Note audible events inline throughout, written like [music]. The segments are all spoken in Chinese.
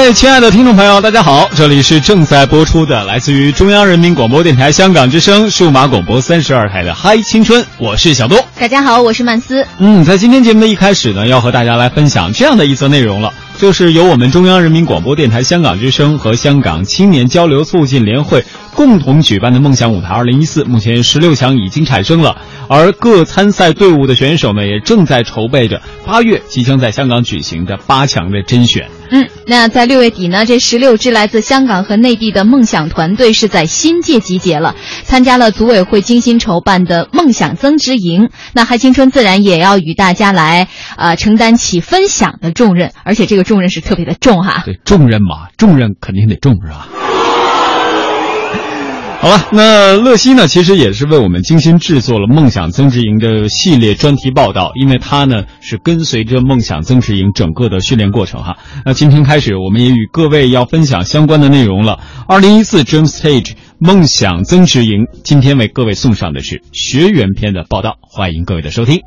位亲爱的听众朋友，大家好，这里是正在播出的来自于中央人民广播电台香港之声数码广播三十二台的《嗨青春》，我是小东。大家好，我是曼斯。嗯，在今天节目的一开始呢，要和大家来分享这样的一则内容了，就是由我们中央人民广播电台香港之声和香港青年交流促进联会共同举办的梦想舞台二零一四，目前十六强已经产生了，而各参赛队伍的选手们，也正在筹备着八月即将在香港举行的八强的甄选。嗯，那在六月底呢，这十六支来自香港和内地的梦想团队是在新界集结了，参加了组委会精心筹办的梦想增值营。那嗨青春自然也要与大家来呃承担起分享的重任，而且这个重任是特别的重哈。对，重任嘛，重任肯定得重是吧？好了，那乐西呢，其实也是为我们精心制作了梦想增值营的系列专题报道，因为他呢是跟随着梦想增值营整个的训练过程哈。那今天开始，我们也与各位要分享相关的内容了。二零一四 Dream Stage 梦想增值营，今天为各位送上的是学员篇的报道，欢迎各位的收听。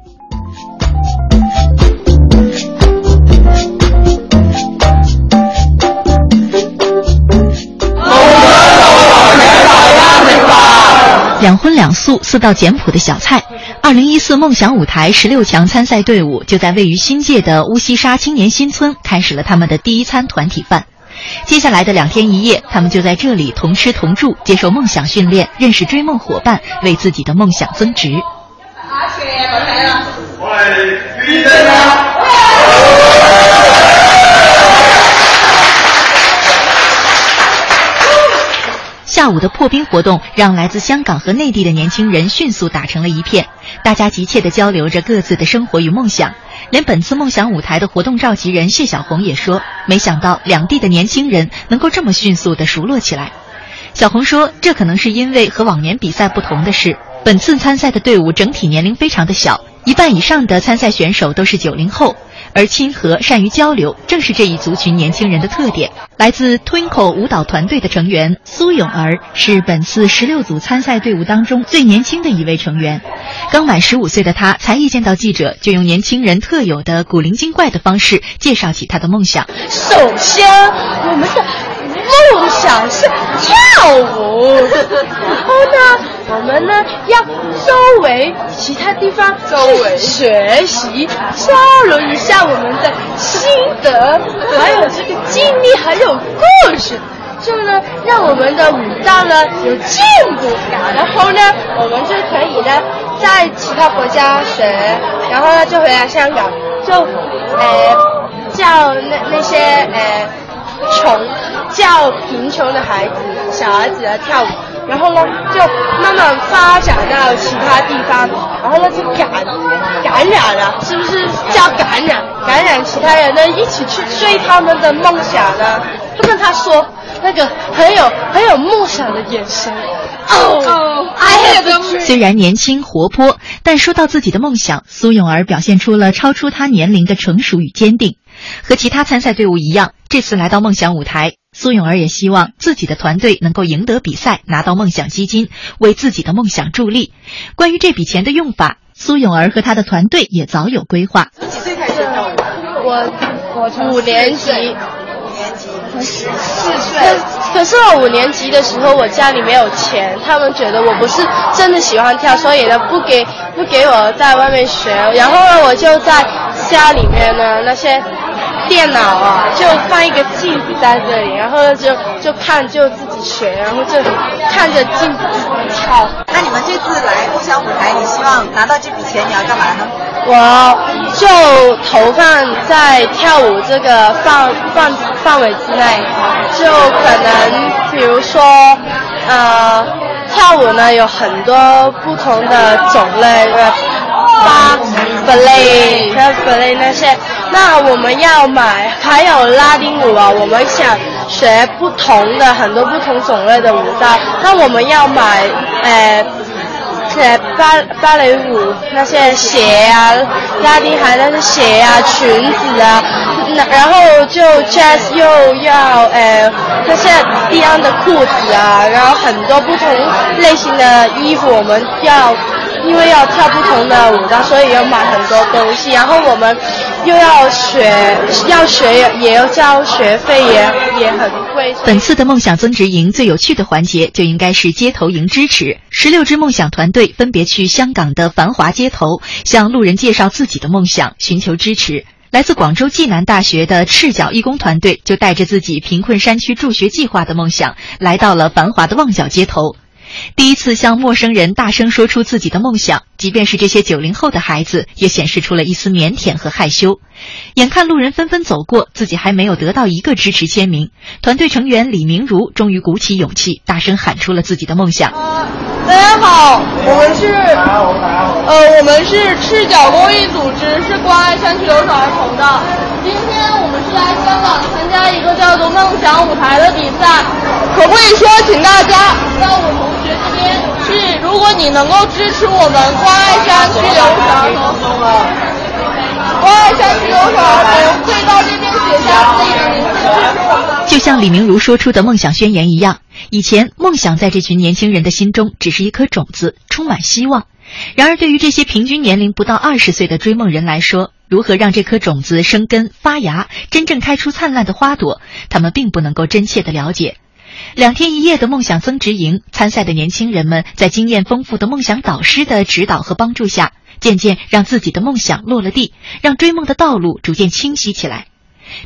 两荤两素四道简朴的小菜，二零一四梦想舞台十六强参赛队伍就在位于新界的乌溪沙青年新村开始了他们的第一餐团体饭。接下来的两天一夜，他们就在这里同吃同住，接受梦想训练，认识追梦伙伴，为自己的梦想增值。下午的破冰活动让来自香港和内地的年轻人迅速打成了一片，大家急切地交流着各自的生活与梦想。连本次梦想舞台的活动召集人谢小红也说：“没想到两地的年轻人能够这么迅速地熟络起来。”小红说：“这可能是因为和往年比赛不同的是，本次参赛的队伍整体年龄非常的小，一半以上的参赛选手都是九零后。”而亲和、善于交流，正是这一族群年轻人的特点。来自 Twinkle 舞蹈团队的成员苏永儿是本次十六组参赛队伍当中最年轻的一位成员。刚满十五岁的他，才一见到记者，就用年轻人特有的古灵精怪的方式介绍起他的梦想。首先，我们的梦想是跳舞，然后呢，我们呢要周围其他地方周围学习，交流一下我们的心得，还有这个经历，还有故事，就呢让我们的舞蹈呢有进步，然后呢我们就可以呢在其他国家学，然后呢就回来香港，就呃叫那那些呃穷叫贫穷的孩子小孩子来跳舞。然后呢，就慢慢发展到其他地方，然后呢就感感染了，是不是叫感染？感染其他人呢，一起去追他们的梦想呢？就跟他说那个很有很有梦想的眼神。哦，I have a dream。虽然年轻活泼，但说到自己的梦想，苏永儿表现出了超出他年龄的成熟与坚定。和其他参赛队伍一样，这次来到梦想舞台。苏永儿也希望自己的团队能够赢得比赛，拿到梦想基金，为自己的梦想助力。关于这笔钱的用法，苏永儿和他的团队也早有规划。几岁开始跳舞？我从五年级，五年级，十四岁。可是我五年级的时候，我家里没有钱，他们觉得我不是真的喜欢跳，所以呢，不给不给我在外面学。然后呢，我就在家里面呢那些。电脑啊，就放一个镜子在这里，然后呢就就看就自己学，然后就看着镜子跳。那你们这次来梦想舞台，你希望拿到这笔钱，你要干嘛呢？我就投放在跳舞这个范范范围之内，就可能比如说，呃，跳舞呢有很多不同的种类，呃，芭蕾、芭蕾那些。那我们要买，还有拉丁舞啊，我们想学不同的很多不同种类的舞蹈。那我们要买，呃，芭芭蕾舞那些鞋啊，拉丁还那些鞋啊、裙子啊，然后就 jazz 又要呃那些一样的裤子啊，然后很多不同类型的衣服，我们要因为要跳不同的舞蹈，所以要买很多东西。然后我们。又要学，要学也要交学费，也也很贵。本次的梦想增值营最有趣的环节就应该是街头营支持。十六支梦想团队分别去香港的繁华街头，向路人介绍自己的梦想，寻求支持。来自广州暨南大学的赤脚义工团队就带着自己贫困山区助学计划的梦想，来到了繁华的旺角街头。第一次向陌生人大声说出自己的梦想，即便是这些九零后的孩子，也显示出了一丝腼腆和害羞。眼看路人纷纷走过，自己还没有得到一个支持签名，团队成员李明如终于鼓起勇气，大声喊出了自己的梦想。大家好，我们是，呃，我们是赤脚公益组织，是关爱山区留守儿童的。今天我们是来香港参加一个叫做“梦想舞台”的比赛，可不可以说，请大家到我同学这边你能够支持我们关爱山区留守儿童。关爱山区留守儿童，可以到这边写下自己的名字，就像李明如说出的梦想宣言一样，以前梦想在这群年轻人的心中只是一颗种子，充满希望。然而，对于这些平均年龄不到二十岁的追梦人来说，如何让这颗种子生根发芽，真正开出灿烂的花朵，他们并不能够真切的了解。两天一夜的梦想增值营，参赛的年轻人们在经验丰富的梦想导师的指导和帮助下。渐渐让自己的梦想落了地，让追梦的道路逐渐清晰起来。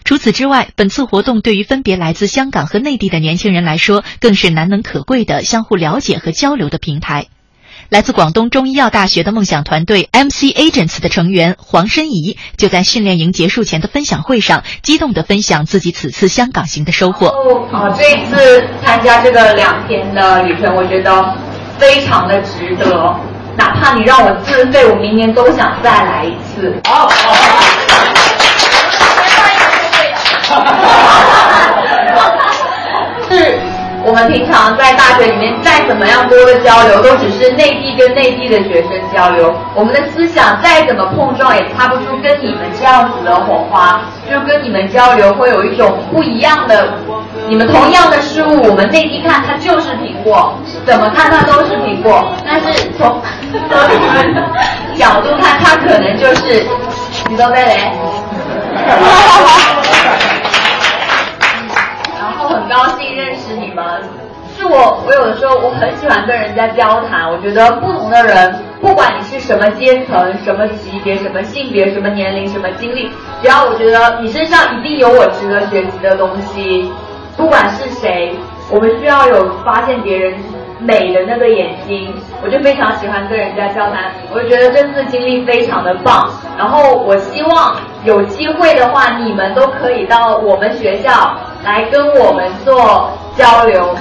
除此之外，本次活动对于分别来自香港和内地的年轻人来说，更是难能可贵的相互了解和交流的平台。来自广东中医药大学的梦想团队 MC Agents 的成员黄申怡，就在训练营结束前的分享会上，激动地分享自己此次香港行的收获。啊，这一次参加这个两天的旅程，我觉得非常的值得。哪怕你让我自费，我明年都想再来一次。好，好，是 [laughs] 我们平常在大学里面再怎么样多的交流，都只是内地跟内地的学生交流。我们的思想再怎么碰撞，也擦不出跟你们这样子的火花。就跟你们交流，会有一种不一样的。你们同样的事物，我们内地看它就是苹果，怎么看它都是苹果，但是从从你们角度看，它可能就是你都贝雷。很高兴认识你们，是我，我有的时候我很喜欢跟人家交谈，我觉得不同的人，不管你是什么阶层、什么级别、什么性别、什么年龄、什么经历，只要我觉得你身上一定有我值得学习的东西。不管是谁，我们需要有发现别人美的那个眼睛。我就非常喜欢跟人家交谈，我就觉得这次经历非常的棒。然后我希望有机会的话，你们都可以到我们学校来跟我们做交流。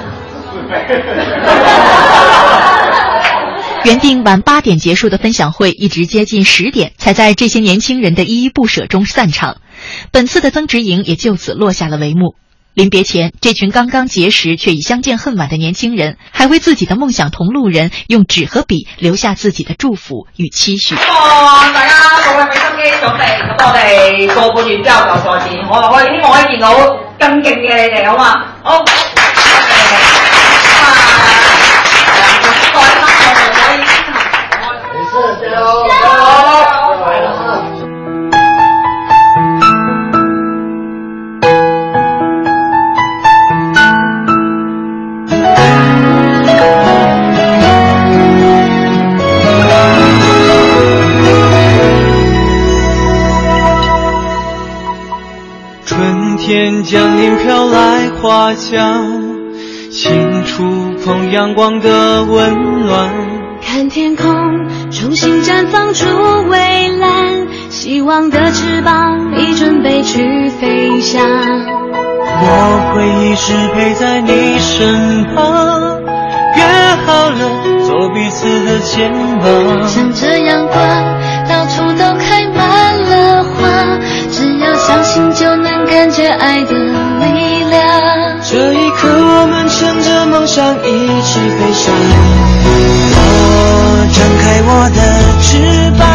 [laughs] 原定晚八点结束的分享会，一直接近十点才在这些年轻人的依依不舍中散场。本次的增值营也就此落下了帷幕。临别前，这群刚刚结识却已相见恨晚的年轻人，还为自己的梦想同路人用纸和笔留下自己的祝福与期许。大家各位俾心機準備，咁我哋個半月之後就再見。我我希望可以見到更勁嘅你哋，好嘛？好。天降临，飘来花香，轻触碰阳光的温暖。看天空重新绽放出蔚蓝，希望的翅膀已准备去飞翔。我会一直陪在你身旁，约好了做彼此的肩膀。乘着阳光，到处心就能。感觉爱的力量。这一刻，我们乘着梦想一起飞翔。我张开我的翅膀，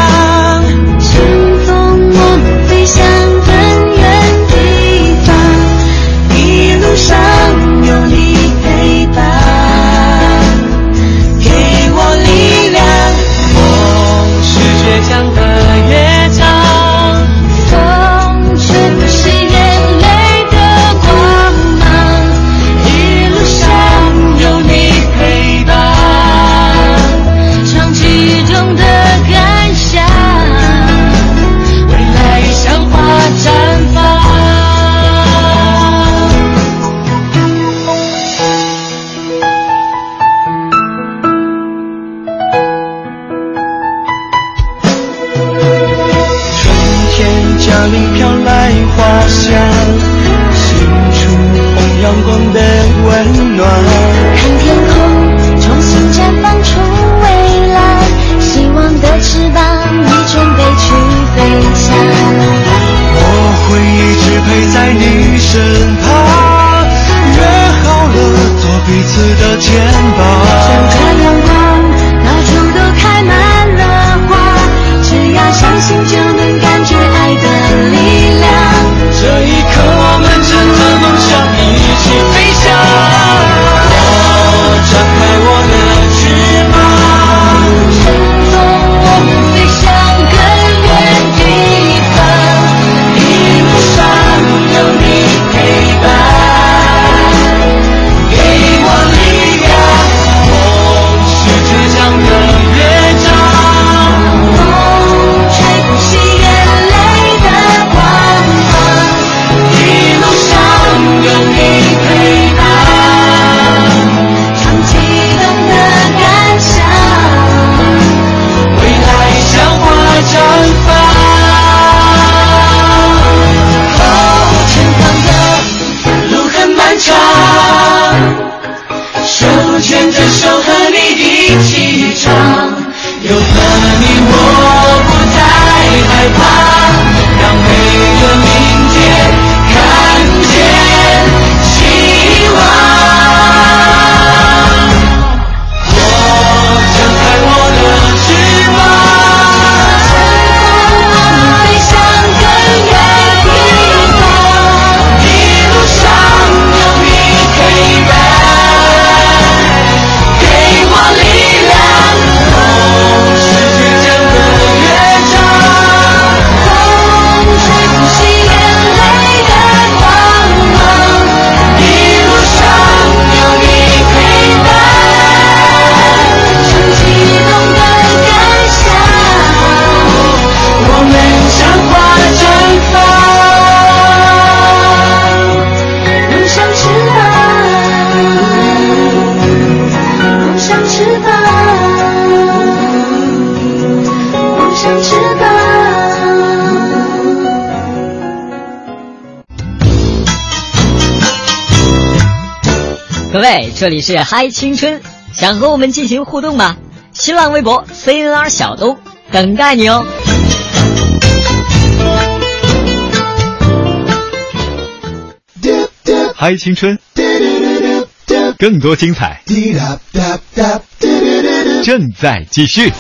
你牵着手和你一起唱，有了你我不再害怕，这里是嗨青春，想和我们进行互动吗？新浪微博 CNR 小东等待你哦。嗨青春，更多精彩正在继续。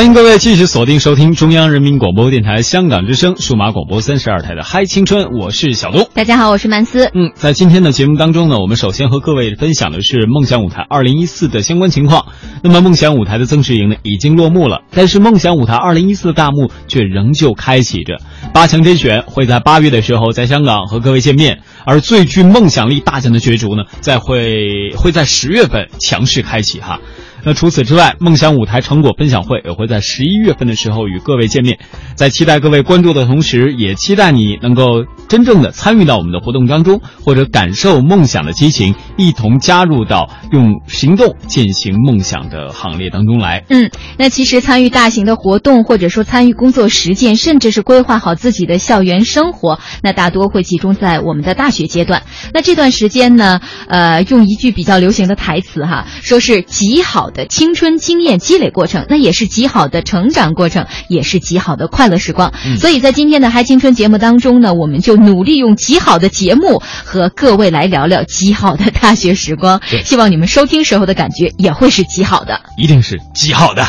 欢迎各位继续锁定收听中央人民广播电台香港之声数码广播三十二台的嗨青春，我是小东。大家好，我是曼斯。嗯，在今天的节目当中呢，我们首先和各位分享的是梦想舞台二零一四的相关情况。那么，梦想舞台的增值营呢已经落幕了，但是梦想舞台二零一四的大幕却仍旧开启着。八强甄选会在八月的时候在香港和各位见面，而最具梦想力大奖的角逐呢，在会会在十月份强势开启哈。那除此之外，梦想舞台成果分享会也会在十一月份的时候与各位见面。在期待各位关注的同时，也期待你能够真正的参与到我们的活动当中，或者感受梦想的激情，一同加入到用行动践行梦想的行列当中来。嗯，那其实参与大型的活动，或者说参与工作实践，甚至是规划好自己的校园生活，那大多会集中在我们的大学阶段。那这段时间呢，呃，用一句比较流行的台词哈，说是极好的青春经验积累过程，那也是极好的成长过程，也是极好的快乐时光。嗯所以在今天的嗨青春节目当中呢，我们就努力用极好的节目和各位来聊聊极好的大学时光。希望你们收听时候的感觉也会是极好的。一定是极好的。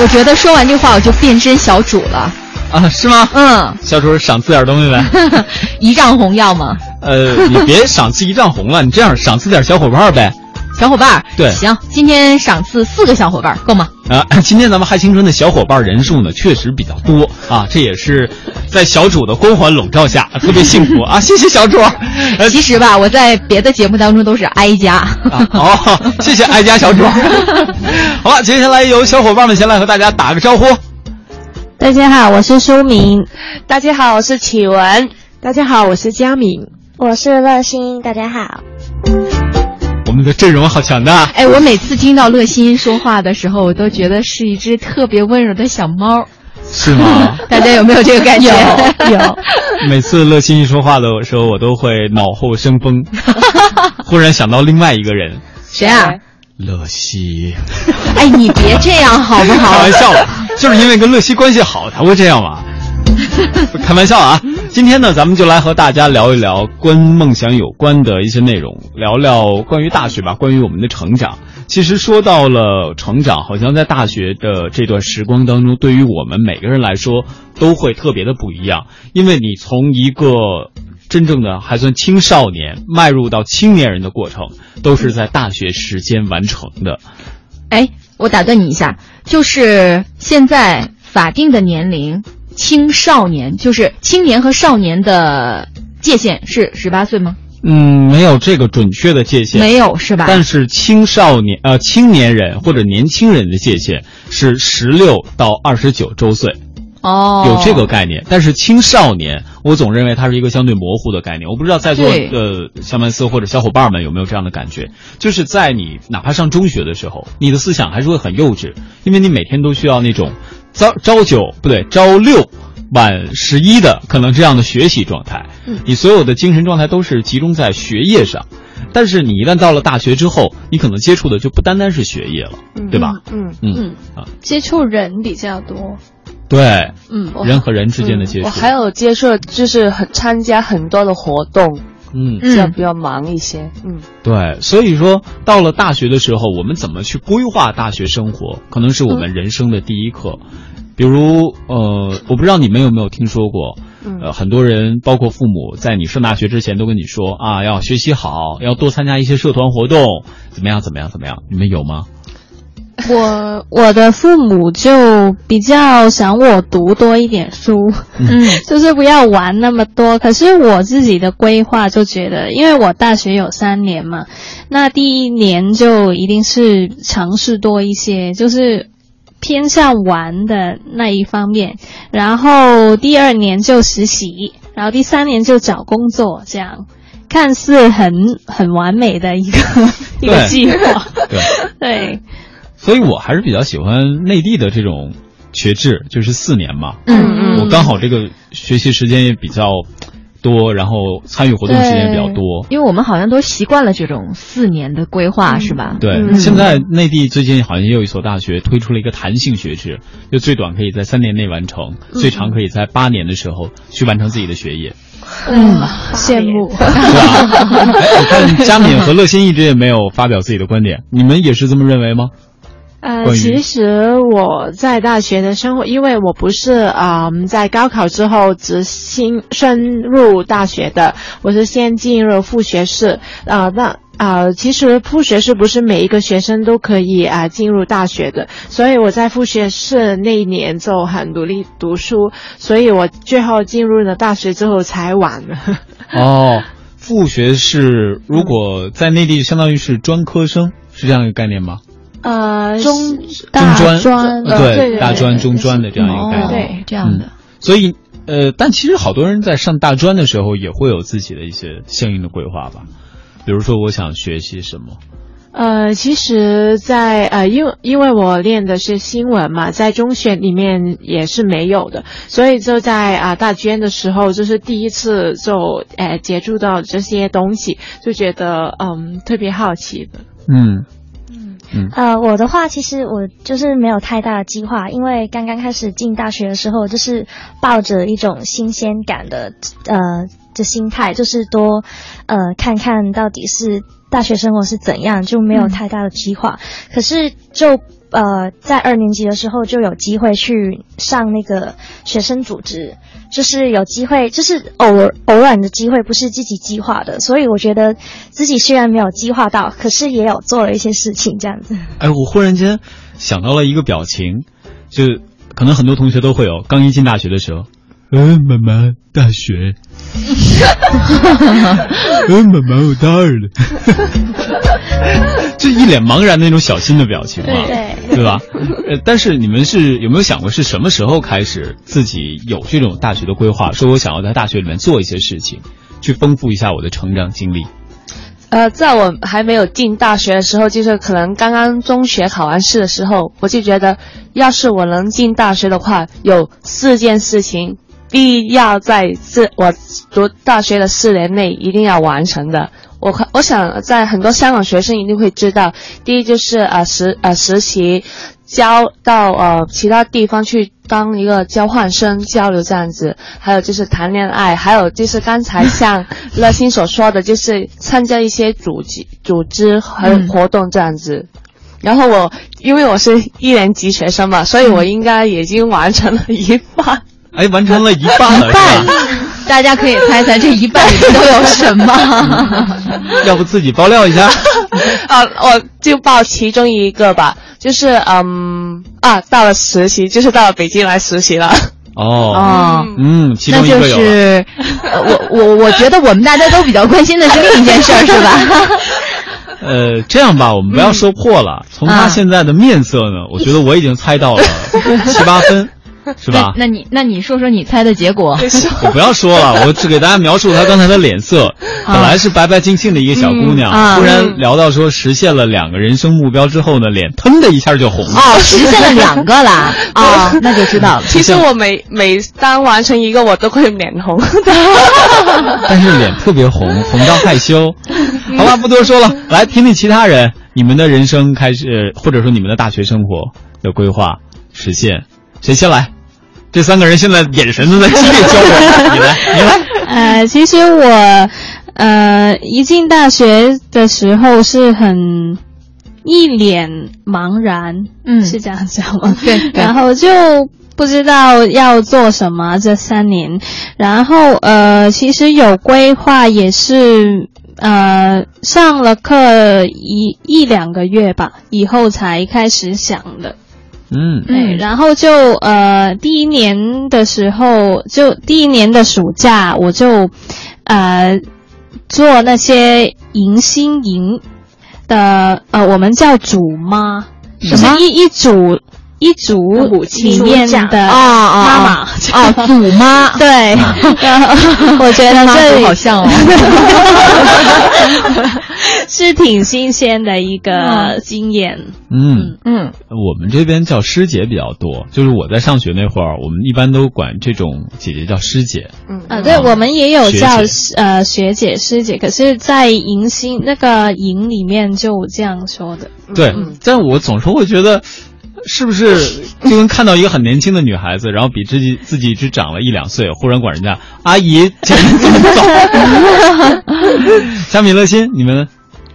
我觉得说完这话我就变身小主了。啊，是吗？嗯，小主赏赐点东西呗。[laughs] 一丈红要吗？呃，你别赏赐一丈红了，你这样赏赐点小伙伴呗。小伙伴儿。对行，今天赏赐四个小伙伴儿够吗？啊，[laughs] 今天咱们嗨青春的小伙伴人数呢，确实比较多啊，这也是在小主的光环笼罩下特别幸福 [laughs] 啊！谢谢小主。呃，其实吧，我在别的节目当中都是哀家。啊、哦，谢谢哀家小主。[laughs] 好了，接下来由小伙伴们先来和大家打个招呼。大家好，我是舒明。大家好，我是启文。大家好，我是佳敏。我是乐心。大家好。我们的阵容好强大！哎，我每次听到乐心说话的时候，我都觉得是一只特别温柔的小猫。是吗？[laughs] 大家有没有这个感觉？有有。[laughs] 每次乐心一说话的时候，我都会脑后生风，[laughs] 忽然想到另外一个人。谁啊？乐西。哎，你别这样好不好？开玩笑，就是因为跟乐西关系好才会这样嘛。[laughs] 开玩笑啊！今天呢，咱们就来和大家聊一聊跟梦想有关的一些内容，聊聊关于大学吧，关于我们的成长。其实说到了成长，好像在大学的这段时光当中，对于我们每个人来说都会特别的不一样，因为你从一个真正的还算青少年迈入到青年人的过程，都是在大学时间完成的。哎，我打断你一下，就是现在法定的年龄。青少年就是青年和少年的界限是十八岁吗？嗯，没有这个准确的界限，没有是吧？但是青少年呃青年人或者年轻人的界限是十六到二十九周岁，哦，有这个概念。但是青少年，我总认为它是一个相对模糊的概念。我不知道在座的小曼斯或者小伙伴们有没有这样的感觉？就是在你哪怕上中学的时候，你的思想还是会很幼稚，因为你每天都需要那种。朝朝九不对，朝六晚十一的可能这样的学习状态，你所有的精神状态都是集中在学业上。但是你一旦到了大学之后，你可能接触的就不单单是学业了，对吧？嗯嗯啊，接触人比较多。对，嗯，人和人之间的接触。我还有接触，就是很参加很多的活动。嗯，这样比较忙一些。嗯，对，所以说到了大学的时候，我们怎么去规划大学生活，可能是我们人生的第一课。比如，呃，我不知道你们有没有听说过，呃，很多人包括父母，在你上大学之前都跟你说啊，要学习好，要多参加一些社团活动，怎么样，怎么样，怎么样？你们有吗？[laughs] 我我的父母就比较想我读多一点书，嗯，[laughs] 就是不要玩那么多。可是我自己的规划就觉得，因为我大学有三年嘛，那第一年就一定是尝试多一些，就是偏向玩的那一方面。然后第二年就实习，然后第三年就找工作，这样看似很很完美的一个 [laughs] 一个计划，对对。所以我还是比较喜欢内地的这种学制，就是四年嘛。嗯嗯。我刚好这个学习时间也比较多，然后参与活动时间也比较多。因为我们好像都习惯了这种四年的规划，是吧？对。嗯、现在内地最近好像也有一所大学推出了一个弹性学制，就最短可以在三年内完成，嗯、最长可以在八年的时候去完成自己的学业。嗯，羡慕。是吧？[laughs] 哎，我看佳敏和乐心一直也没有发表自己的观点，你们也是这么认为吗？呃，其实我在大学的生活，因为我不是啊、呃、在高考之后直新升入大学的，我是先进入副学士啊、呃。那啊、呃，其实副学士不是每一个学生都可以啊、呃、进入大学的，所以我在副学士那一年就很努力读书，所以我最后进入了大学之后才晚了。[laughs] 哦，副学士如果在内地相当于是专科生，是这样一个概念吗？呃，中中专，专对对对大专、中专的这样一个概念，哦、对这样的、嗯。所以，呃，但其实好多人在上大专的时候也会有自己的一些相应的规划吧，比如说我想学习什么。呃，其实在，呃，因为因为我练的是新闻嘛，在中学里面也是没有的，所以就在啊、呃、大专的时候，就是第一次就呃接触到这些东西，就觉得嗯特别好奇的。嗯。嗯，呃，我的话，其实我就是没有太大的计划，因为刚刚开始进大学的时候，就是抱着一种新鲜感的呃的心态，就是多呃看看到底是大学生活是怎样，就没有太大的计划。嗯、可是就呃在二年级的时候就有机会去上那个学生组织，就是有机会，就是偶尔偶然的机会，不是自己计划的，所以我觉得自己虽然没有计划到，可是也有做了一些事情这样子。哎，我忽然间想到了一个表情，就可能很多同学都会有，刚一进大学的时候，嗯，妈妈，大学，[laughs] 嗯，妈妈，我大二了，[laughs] 就一脸茫然的那种小心的表情嘛，对对吧？呃，但是你们是有没有想过是什么时候开始自己有这种大学的规划？说我想要在大学里面做一些事情，去丰富一下我的成长经历。呃，在我还没有进大学的时候，就是可能刚刚中学考完试的时候，我就觉得，要是我能进大学的话，有四件事情，第一要在这我读大学的四年内一定要完成的。我我想在很多香港学生一定会知道，第一就是呃实呃实习，交到呃其他地方去当一个交换生交流这样子，还有就是谈恋爱，还有就是刚才像 [laughs] 乐心所说的，就是参加一些组织组织和活动这样子。然后我因为我是一年级学生嘛，所以我应该已经完成了一半。哎，完成了一半了，是吧？大家可以猜猜这一半都有什么？[laughs] 要不自己爆料一下？[laughs] 啊，我就报其中一个吧，就是嗯啊，到了实习，就是到了北京来实习了。哦哦，嗯，其那就中一个有了。是呃我我我觉得我们大家都比较关心的是另一件事儿，是吧？[laughs] 呃，这样吧，我们不要说破了。从他啊现在的面色呢，我觉得我已经猜到了七八分，[laughs] 是吧？那你那你说说你猜的结果？[laughs] [laughs] 我不要说了，我只给大家描述她刚才的脸色。本来是白白净净的一个小姑娘，嗯啊突然聊到说实现了两个人生目标之后呢，脸腾的一下就红了。哦，实现了两个啦，哦，那就知道了。其实我每每当完成一个，我都会脸红。但是脸特别红，红到害羞。好吧，不多说了，来听听其他人，你们的人生开始，或者说你们的大学生活的规划实现，谁先来？这三个人现在眼神都在激烈交流，你来，你来。[laughs] 呃，其实我呃一进大学的时候是很一脸茫然，嗯是这样讲吗？对对 [laughs] 然后就不知道要做什么这三年，然后呃其实有规划也是。呃，上了课一一两个月吧，以后才开始想的。嗯。对，然后就呃第一年的时候，就第一年的暑假，我就呃做那些迎新营的呃，我们叫组妈，就是一一组一组里面的啊啊妈妈。啊啊组妈。[laughs] 对，我觉得 [laughs] 这里好像哦。[laughs] 是挺新鲜的一个经验。嗯。嗯，我们这边叫师姐比较多，就是我在上学那会儿，我们一般都管这种姐姐叫师姐。嗯。啊，对，我们也有叫姐。呃学姐师姐，可是，在迎新那个营里面就这样说的。对，但我总是会觉得，是不是就跟看到一个很年轻的女孩子，然后比自己自己只长了一两岁，忽然管人家阿姨，这这么早？[laughs] 小米乐心，你们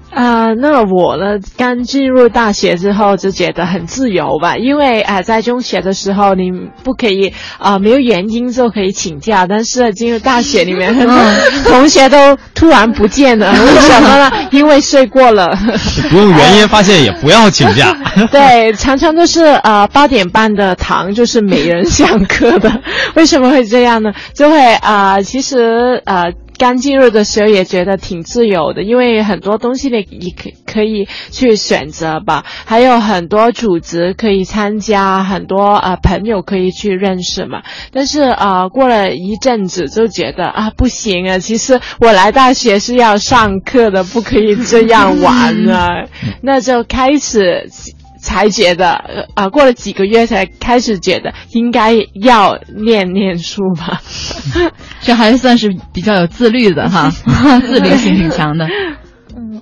啊、那我呢？刚进入大学之后就觉得很自由吧，因为啊、在中学的时候你不可以啊、没有原因就可以请假，但是进入大学里面，很多 [laughs] 同学都突然不见了，[laughs] 为什么呢？因为睡过了。[laughs] 不用原因发现也不要请假。对，常常都是呃八点半的堂就是没人上课的，为什么会这样呢？就会啊、呃其实呃。刚进入的时候也觉得挺自由的，因为很多东西你你可可以去选择吧，还有很多组织可以参加，很多呃朋友可以去认识嘛。但是啊、呃过了一阵子就觉得啊不行啊，其实我来大学是要上课的，不可以这样玩啊，[laughs] 那就开始。才觉得，呃啊，过了几个月才开始觉得应该要念念书吧。[laughs] 这还算是比较有自律的哈，[laughs] 自律性挺强的。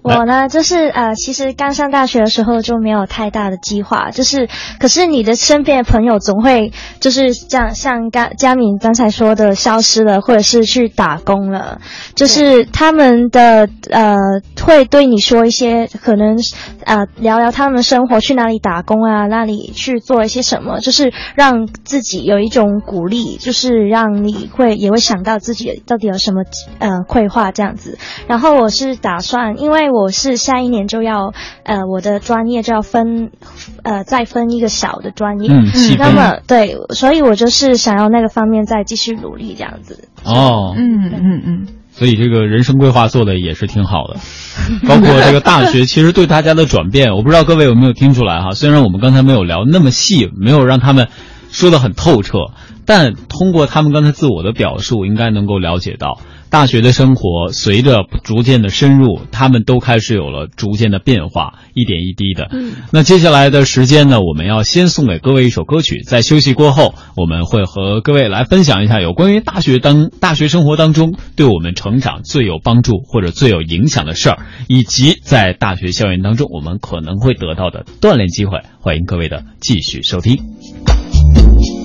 嗯，我呢，就是呃，其实刚上大学的时候就没有太大的计划，就是可是你的身边的朋友总会就是这样，像刚佳敏刚才说的消失了，或者是去打工了，就是他们的呃会对你说一些可能呃聊聊他们生活，去哪里打工啊，那里去做一些什么，就是让自己有一种鼓励，就是让你会也会想到自己到底有什么呃规划这样子。然后我是打算，因为我是下一年就要，呃，我的专业就要分，呃，再分一个小的专业。嗯细分那么对，所以我就是想要那个方面再继续努力这样子。哦，嗯嗯嗯，所以这个人生规划做的也是挺好的，[laughs] 包括这个大学，其实对大家的转变，我不知道各位有没有听出来哈。虽然我们刚才没有聊那么细，没有让他们说的很透彻，但通过他们刚才自我的表述，应该能够了解到，大学的生活随着逐渐的深入，他们都开始有了逐渐的变化，一点一滴的。嗯那接下来的时间呢，我们要先送给各位一首歌曲，在休息过后，我们会和各位来分享一下有关于大学当大学生活当中对我们成长最有帮助或者最有影响的事儿，以及在大学校园当中我们可能会得到的锻炼机会。欢迎各位的继续收听。thank you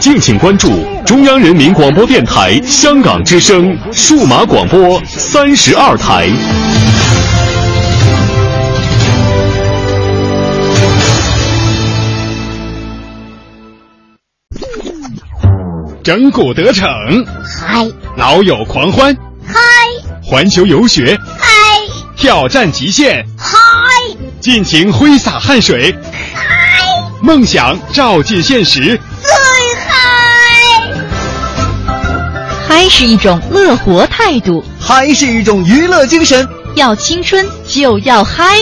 敬请关注中央人民广播电台香港之声数码广播三十二台。整蛊得逞，嗨；老友狂欢，嗨；环球游学，嗨；挑战极限，嗨；尽情挥洒汗水，嗨；梦想照进现实，嗨是一种乐活态度，嗨是一种娱乐精神。要青春就要嗨！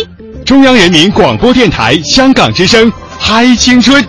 中央人民广播电台香港之声，嗨青春。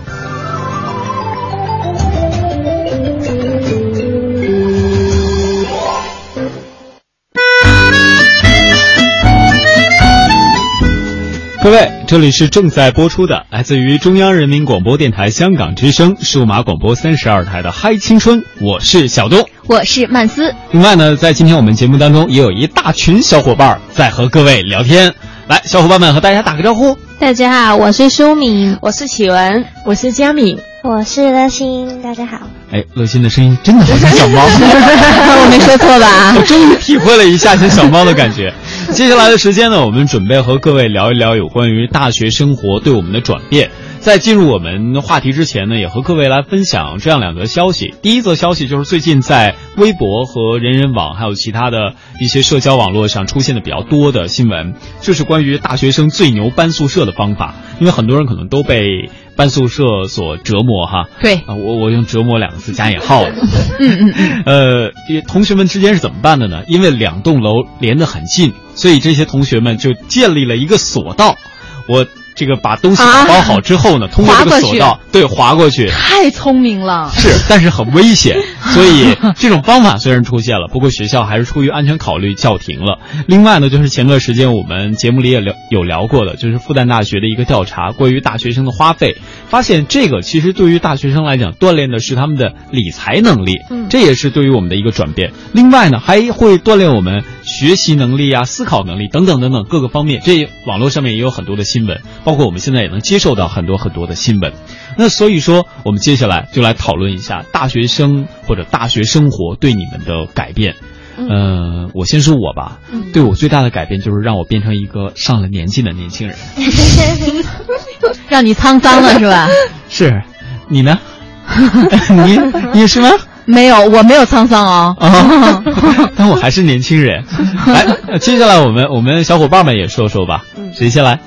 各位，这里是正在播出的，来自于中央人民广播电台香港之声数码广播三十二台的《嗨青春》，我是小东，我是曼斯。另外呢，在今天我们节目当中，也有一大群小伙伴在和各位聊天。来，小伙伴们和大家打个招呼。大家好，我是舒敏，我是启文，我是佳敏，我是乐心。大家好。哎，乐心的声音真的好像小猫，[laughs] [laughs] 我没说错吧？我终于体会了一下像小猫的感觉。[laughs] 接下来的时间呢，我们准备和各位聊一聊有关于大学生活对我们的转变。在进入我们话题之前呢，也和各位来分享这样两则消息。第一则消息就是最近在微博和人人网还有其他的一些社交网络上出现的比较多的新闻，就是关于大学生最牛搬宿舍的方法。因为很多人可能都被搬宿舍所折磨哈。对啊，我我用折磨两个字加引号的。[laughs] 嗯嗯嗯。呃，同学们之间是怎么办的呢？因为两栋楼连得很近，所以这些同学们就建立了一个索道。我。这个把东西打包好之后呢，通过这个索道，对，滑过去，太聪明了。是，[laughs] 但是很危险，所以这种方法虽然出现了，不过学校还是出于安全考虑叫停了。另外呢，就是前段时间我们节目里也聊有聊过的，就是复旦大学的一个调查，关于大学生的花费，发现这个其实对于大学生来讲，锻炼的是他们的理财能力，嗯，这也是对于我们的一个转变。另外呢，还会锻炼我们学习能力啊、思考能力等等等等各个方面。这网络上面也有很多的新闻。包括我们现在也能接受到很多很多的新闻，那所以说，我们接下来就来讨论一下大学生或者大学生活对你们的改变。嗯，我先说我吧，对我最大的改变就是让我变成一个上了年纪的年轻人，[laughs] 让你沧桑了是吧？[laughs] 是，你呢？[laughs] 你你是吗？没有，我没有沧桑哦。啊，但我还是年轻人。来，接下来我们我们小伙伴们也说说吧，谁先来？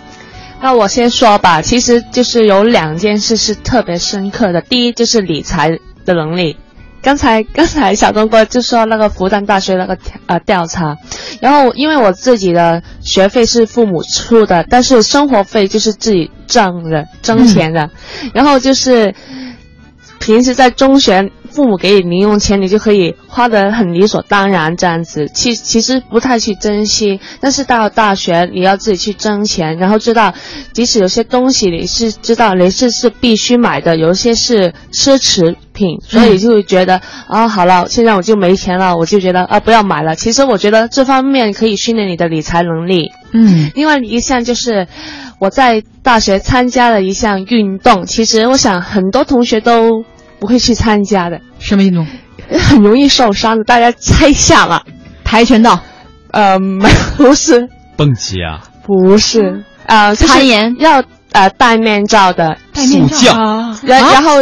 那我先说吧，其实就是有两件事是特别深刻的。第一就是理财的能力。刚才刚才小东哥就说那个复旦大学那个调呃调查，然后因为我自己的学费是父母出的，但是生活费就是自己挣的，挣钱的。然后就是平时在中学。父母给你零用钱，你就可以花得很理所当然这样子，其其实不太去珍惜。但是到了大学，你要自己去挣钱，然后知道，即使有些东西你是知道你是是必须买的，有一些是奢侈品，所以就会觉得啊，好了，现在我就没钱了，我就觉得啊，不要买了。其实我觉得这方面可以训练你的理财能力。嗯，另外一项就是我在大学参加了一项运动，其实我想很多同学都。不会去参加的什么运动？很容易受伤的，大家猜一下吧。跆拳道？呃，[laughs] 不是。蹦极啊？不是。呃，攀岩要呃戴面罩的。戴面罩。然然后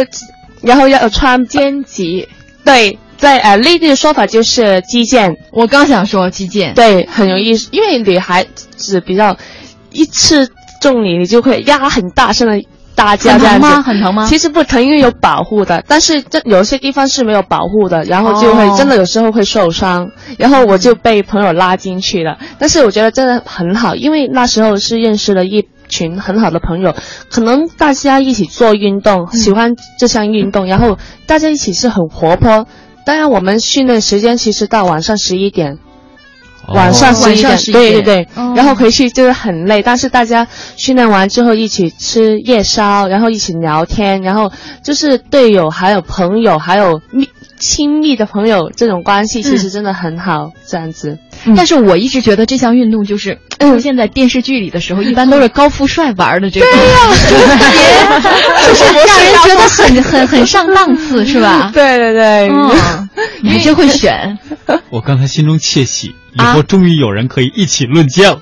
然后要穿肩级。对，在呃内地的说法就是击剑。我刚想说击剑。对，很容易，因为女孩子比较一次中你，你就会压很大声的。打架这样子。很疼吗？很疼吗？其实不疼，因为有保护的，但是这有些地方是没有保护的，然后就会、哦真的有时候会受伤，然后我就被朋友拉进去了。但是我觉得真的很好，因为那时候是认识了一群很好的朋友，可能大家一起做运动，嗯喜欢这项运动，然后大家一起是很活泼。当然，我们训练时间其实到晚上十一点。晚上十一点，晚上11对对对，哦。然后回去就是很累，但是大家训练完之后一起吃夜宵，然后一起聊天，然后就是队友还有朋友还有密亲密的朋友这种关系，其实真的很好，这样子。但是我一直觉得这项运动就是出现在电视剧里的时候，一般都是高富帅玩的这个，[laughs] 就是让人觉得很很很上档次，[laughs] 是吧？对对对，嗯，你还真会选。[laughs] 我刚才心中窃喜，以啊后终于有人可以一起论剑了。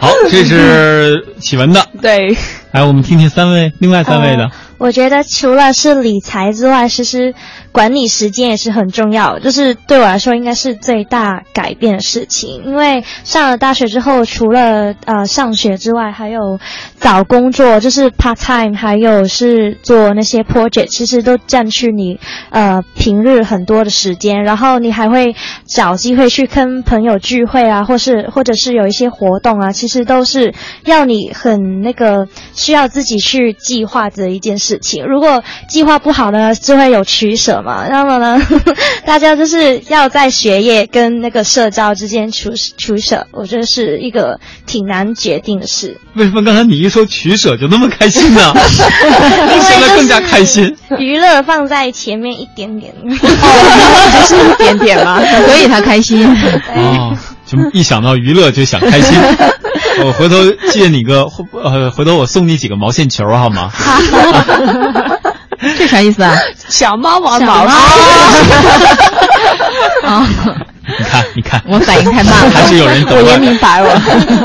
好，这是启文的，对，来我们听听三位另外三位的。我觉得除了是理财之外，其实管理时间也是很重要，就是对我来说应该是最大改变的事情。因为上了大学之后，除了呃上学之外，还有找工作，就是 part time，还有是做那些 project，其实都占据你呃平日很多的时间。然后你还会找机会去跟朋友聚会啊，或是或者是有一些活动啊，其实都是要你很那个需要自己去计划的一件事情。如果计划不好呢，就会有取舍嘛。那么呢，[laughs] 大家就是要在学业跟那个社交之间取取舍，我觉得是一个挺难决定的事。为什么刚才你一说取舍就那么开心呢？[laughs] 现在更加开心。娱乐放在前面一点点，就是一点点嘛，所以他开心。哦，就一想到娱乐就想开心。我回头借你个，呃，回头我送你几个毛线球好吗？[laughs] 这啥意思啊？小猫毛毛啊！啊，你看，你看，我反应太慢了，[laughs] 还是有人懂。我也明白了。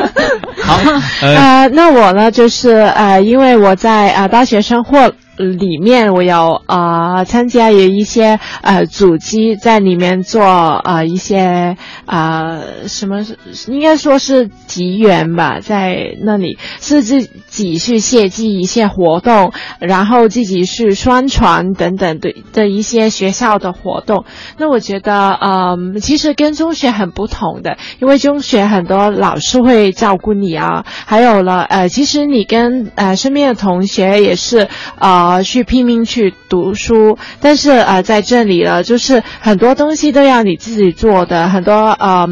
[laughs] 好，呃，呃，那我呢，就是呃，因为我在呃大学生活里面，我有啊参加有一些呃组织在里面做啊一些啊什么，应该说是集员吧，在那里是自自己去设计一些活动，然后自己去宣传等等的的一些学校的活动。那我觉得，嗯，其实跟中学很不同的，因为中学很多老师会照顾你啊，还有了，呃，其实你跟呃身边的同学也是呃去拼命去读书，但是呃在这里了，就是很多东西都要你自己做的，很多呃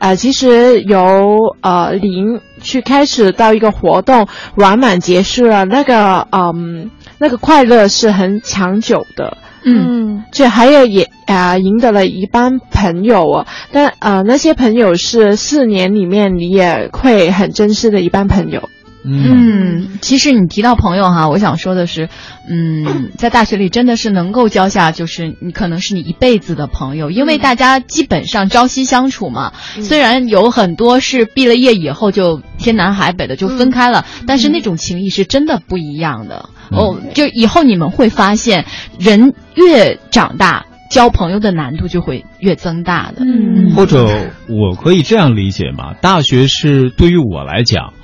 呃，其实由呃零去开始到一个活动完满结束了，那个嗯那个快乐是很长久的。嗯，这还有也啊、呃、赢得了一班朋友哦，但呃那些朋友是四年里面你也会很珍视的一班朋友。嗯，其实你提到朋友哈，我想说的是，嗯，[coughs] 在大学里真的是能够交下，就是你可能是你一辈子的朋友，因为大家基本上朝夕相处嘛。虽然有很多是毕了业以后就天南海北的就分开了，但是那种情谊是真的不一样的。哦，就以后你们会发现，人越长大。交朋友的难度就会越增大的，嗯，或者我可以这样理解嘛？大学是对于我来讲，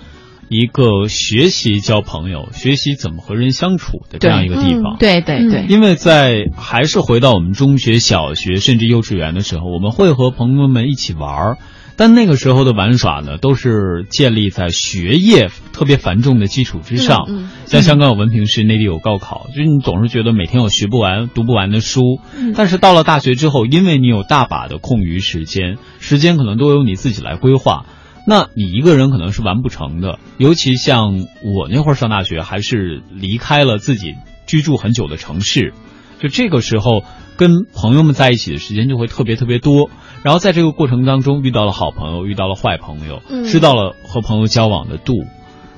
一个学习交朋友、学习怎么和人相处的这样一个地方。对对对，因为在还是回到我们中学、小学甚至幼稚园的时候，我们会和朋友们一起玩儿。但那个时候的玩耍呢，都是建立在学业特别繁重的基础之上。嗯嗯、像香港有文凭试，内地有高考，就是你总是觉得每天有学不完、读不完的书。嗯、但是到了大学之后，因为你有大把的空余时间，时间可能都由你自己来规划，那你一个人可能是完不成的。尤其像我那会儿上大学，还是离开了自己居住很久的城市，就这个时候跟朋友们在一起的时间就会特别特别多。然后在这个过程当中遇到了好朋友，遇到了坏朋友，嗯知道了和朋友交往的度，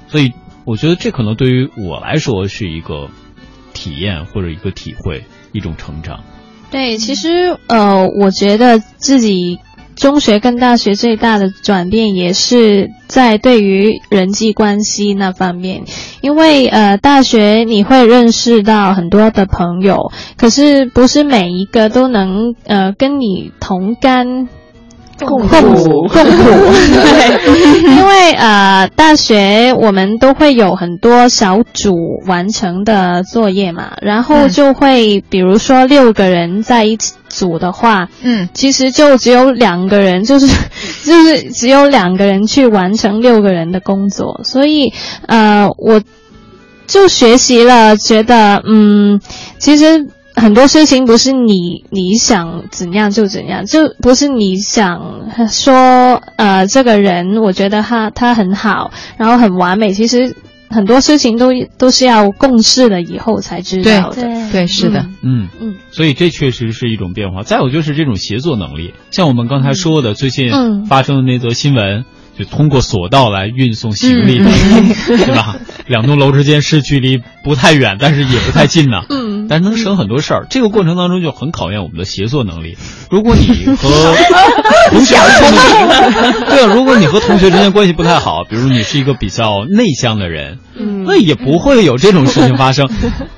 所以我觉得这可能对于我来说是一个体验或者一个体会，一种成长。对，其实呃，我觉得自己中学跟大学最大的转变也是在对于人际关系那方面，因为呃，大学你会认识到很多的朋友，可是不是每一个都能呃跟你同甘。共苦。共苦，[laughs] 对，因为呃，大学我们都会有很多小组完成的作业嘛，然后就会比如说六个人在一起组的话，嗯，其实就只有两个人，就是 [laughs] 就是只有两个人去完成六个人的工作，所以呃，我就学习了，觉得嗯，其实。很多事情不是你你想怎样就怎样，就不是你想说呃这个人，我觉得他他很好，然后很完美。其实很多事情都都是要共事了以后才知道的。对对，是的，嗯嗯。所以这确实是一种变化。再有就是这种协作能力，像我们刚才说的，最近嗯发生的那则新闻。就通过索道来运送行李的，[laughs] 对吧？两栋楼之间是距离不太远，但是也不太近呢。嗯，但是能省很多事儿。这个过程当中就很考验我们的协作能力。如果你和 [laughs] 同学对啊，如果你和同学之间关系不太好，比如你是一个比较内向的人，嗯，那也不会有这种事情发生。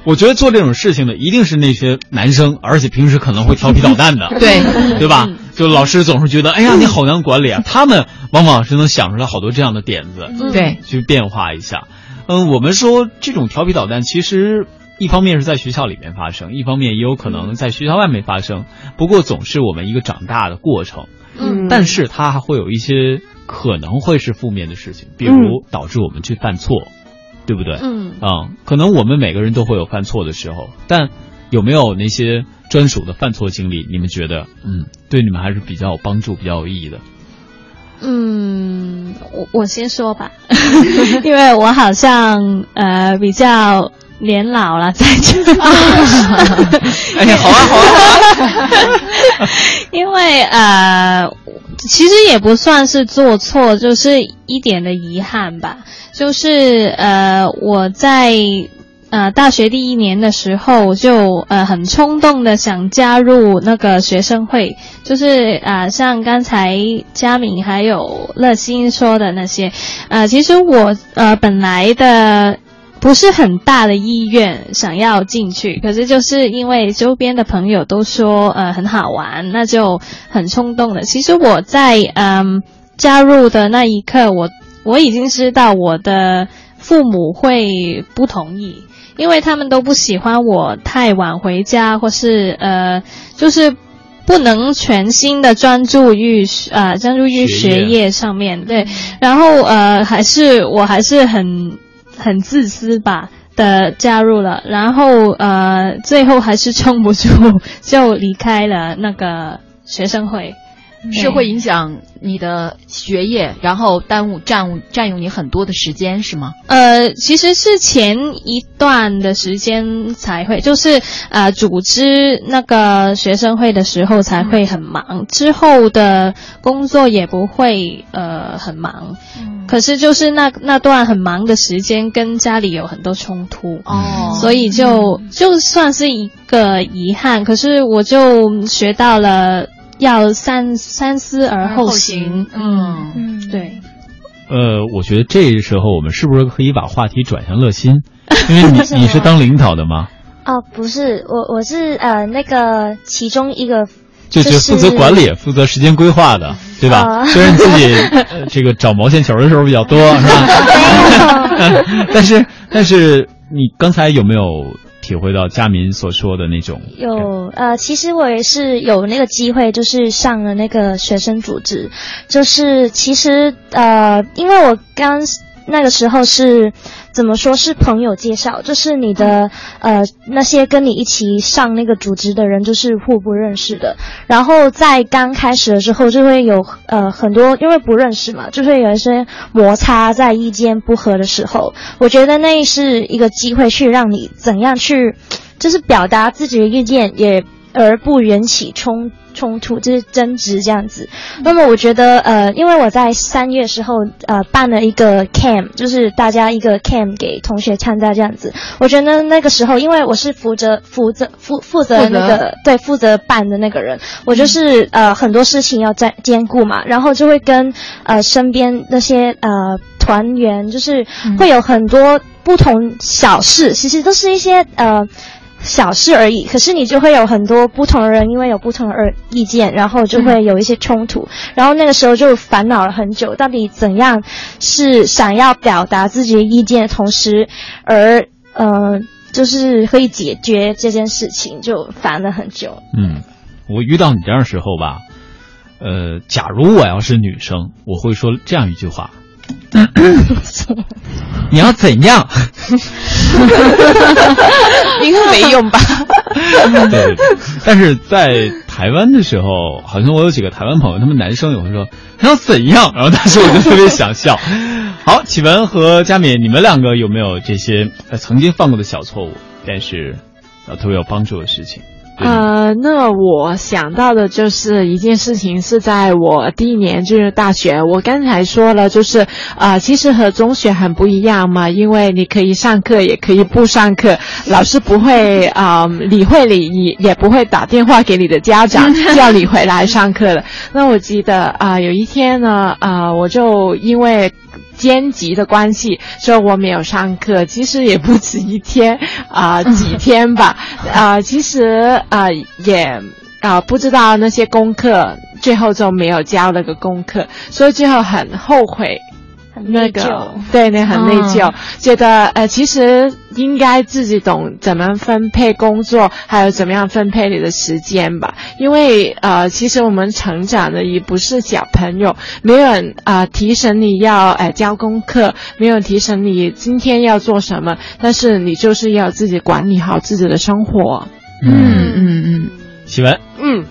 我觉得做这种事情的一定是那些男生，而且平时可能会调皮捣蛋的，对对吧？就老师总是觉得，哎呀，你好难管理啊。他们往往是能想出来好多这样的点子，对，去变化一下。嗯，我们说这种调皮捣蛋，其实一方面是在学校里面发生，一方面也有可能在学校外面发生。不过总是我们一个长大的过程。嗯，但是它还会有一些可能会是负面的事情，比如导致我们去犯错，对不对？嗯，啊、可能我们每个人都会有犯错的时候，但有没有那些专属的犯错经历？你们觉得，嗯，对你们还是比较有帮助、比较有意义的？嗯，我我先说吧，[laughs] 因为我好像呃比较年老了，在这。[laughs] 哎呀，好啊，好啊，好啊。因为呃，其实也不算是做错，就是一点的遗憾吧。就是呃，我在呃大学第一年的时候就呃很冲动的想加入那个学生会，就是啊、呃、像刚才佳敏还有乐心说的那些，呃，其实我呃本来的。不是很大的意愿想要进去，可是就是因为周边的朋友都说呃很好玩，那就很冲动的。其实我在嗯加入的那一刻，我我已经知道我的父母会不同意，因为他们都不喜欢我太晚回家，或是呃就是不能全心的专注于呃专注于学业上面。对，然后呃还是我还是很。很自私吧的加入了，然后呃，最后还是撑不住，就离开了那个学生会。是会影响你的学业，然后耽误占误占用你很多的时间，是吗？呃，其实是前一段的时间才会，就是呃，组织那个学生会的时候才会很忙，嗯、之后的工作也不会呃很忙。嗯、可是就是那那段很忙的时间，跟家里有很多冲突哦，所以就就算是一个遗憾，可是我就学到了。要三三思而后行，嗯嗯，对。呃，我觉得这时候我们是不是可以把话题转向乐心？[laughs] 因为你你是当领导的吗？哦，不是，我我是呃那个其中一个，就是负责管理、负责时间规划的，对吧？呃、虽然自己、呃、这个找毛线球的时候比较多，是吧？[laughs] [laughs] 但是但是你刚才有没有？体会到佳民所说的那种。有呃，其实我也是有那个机会，就是上了那个学生组织，就是其实呃，因为我刚那个时候是怎么说是朋友介绍，就是你的呃那些跟你一起上那个组织的人就是互不认识的，然后在刚开始的时候就会有呃很多因为不认识嘛，就会有一些摩擦，在意见不合的时候，我觉得那是一个机会去让你怎样去就是表达自己的意见，也而不引起冲。冲突就是争执这样子，那么我觉得呃，因为我在三月时候呃办了一个 camp，就是大家一个 camp 给同学参加这样子。我觉得那个时候，因为我是负责负责负负责那个对负责办的那个人，我就是呃很多事情要在兼顾嘛，然后就会跟呃身边那些呃团员，就是会有很多不同小事，其实都是一些呃。小事而已，可是你就会有很多不同的人，因为有不同的意意见，然后就会有一些冲突，然后那个时候就烦恼了很久，到底怎样是想要表达自己的意见的同时，而呃，就是可以解决这件事情，就烦了很久。嗯，我遇到你这样的时候吧，呃，假如我要是女生，我会说这样一句话：[coughs] 你要怎样？[laughs] 应该没用吧？[laughs] 对对对，但是在台湾的时候，好像我有几个台湾朋友，他们男生也会说你要怎样，然后当时我就特别想笑。[laughs] 好，启文和佳敏，你们两个有没有这些呃曾经犯过的小错误，但是呃特别有帮助的事情？呃，那我想到的就是一件事情，是在我第一年进入大学。我刚才说了，就是呃，其实和中学很不一样嘛，因为你可以上课，也可以不上课，老师不会啊、呃理会你，你也不会打电话给你的家长 [laughs] 叫你回来上课的。那我记得啊、有一天呢，啊、我就因为。兼级的关系，所以我没有上课。其实也不止一天啊、几天吧。[laughs] 啊、其实啊、也啊、不知道那些功课，最后就没有交那个功课，所以最后很后悔。那个对，那很内疚，觉得呃，其实应该自己懂怎么分配工作，还有怎么样分配你的时间吧。因为呃，其实我们成长的也不是小朋友，没有人啊、呃提醒你要呃交功课，没有人提醒你今天要做什么，但是你就是要自己管理好自己的生活。嗯嗯嗯，启文，嗯，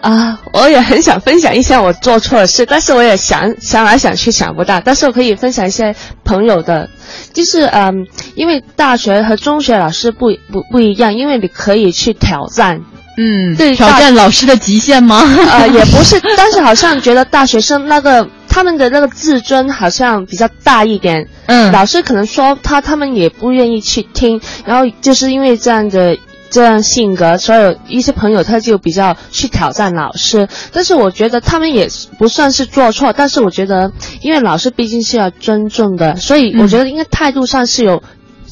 啊，我也很想分享一下我做错的事，但是我也想想来想去想不到，但是我可以分享一些朋友的，就是嗯，因为大学和中学老师不不不一样，因为你可以去挑战。嗯，对挑战老师的极限吗？呃，[laughs] 也不是，但是好像觉得大学生那个他们的那个自尊好像比较大一点。嗯，老师可能说他，他们也不愿意去听，然后就是因为这样的。这样性格，所以一些朋友他就比较去挑战老师，但是我觉得他们也不算是做错，但是我觉得，因为老师毕竟是要尊重的，所以我觉得应该态度上是有。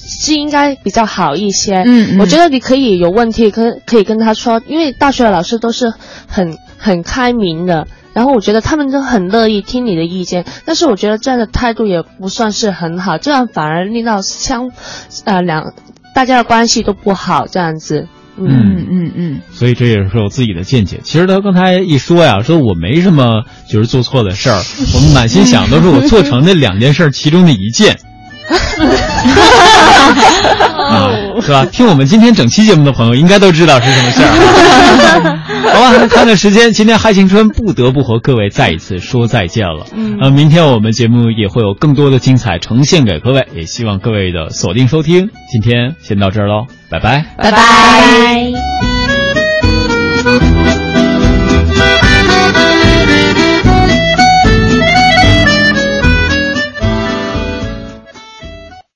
是应该比较好一些，嗯嗯。我觉得你可以有问题，可可以跟他说，因为大学的老师都是很很开明的，然后我觉得他们都很乐意听你的意见，但是我觉得这样的态度也不算是很好，这样反而令到相呃两大家的关系都不好，这样子。嗯嗯嗯，所以这也是我自己的见解。其实他刚才一说呀，说我没什么就是做错的事儿，[laughs] 我们满心想都是我做成那两件事儿其中的一件。[laughs] 啊，是吧？听我们今天整期节目的朋友应该都知道是什么事儿。[laughs] 好吧，看看时间，今天嗨青春不得不和各位再一次说再见了。嗯呃，明天我们节目也会有更多的精彩呈现给各位，也希望各位的锁定收听。今天先到这儿喽，拜拜。拜拜。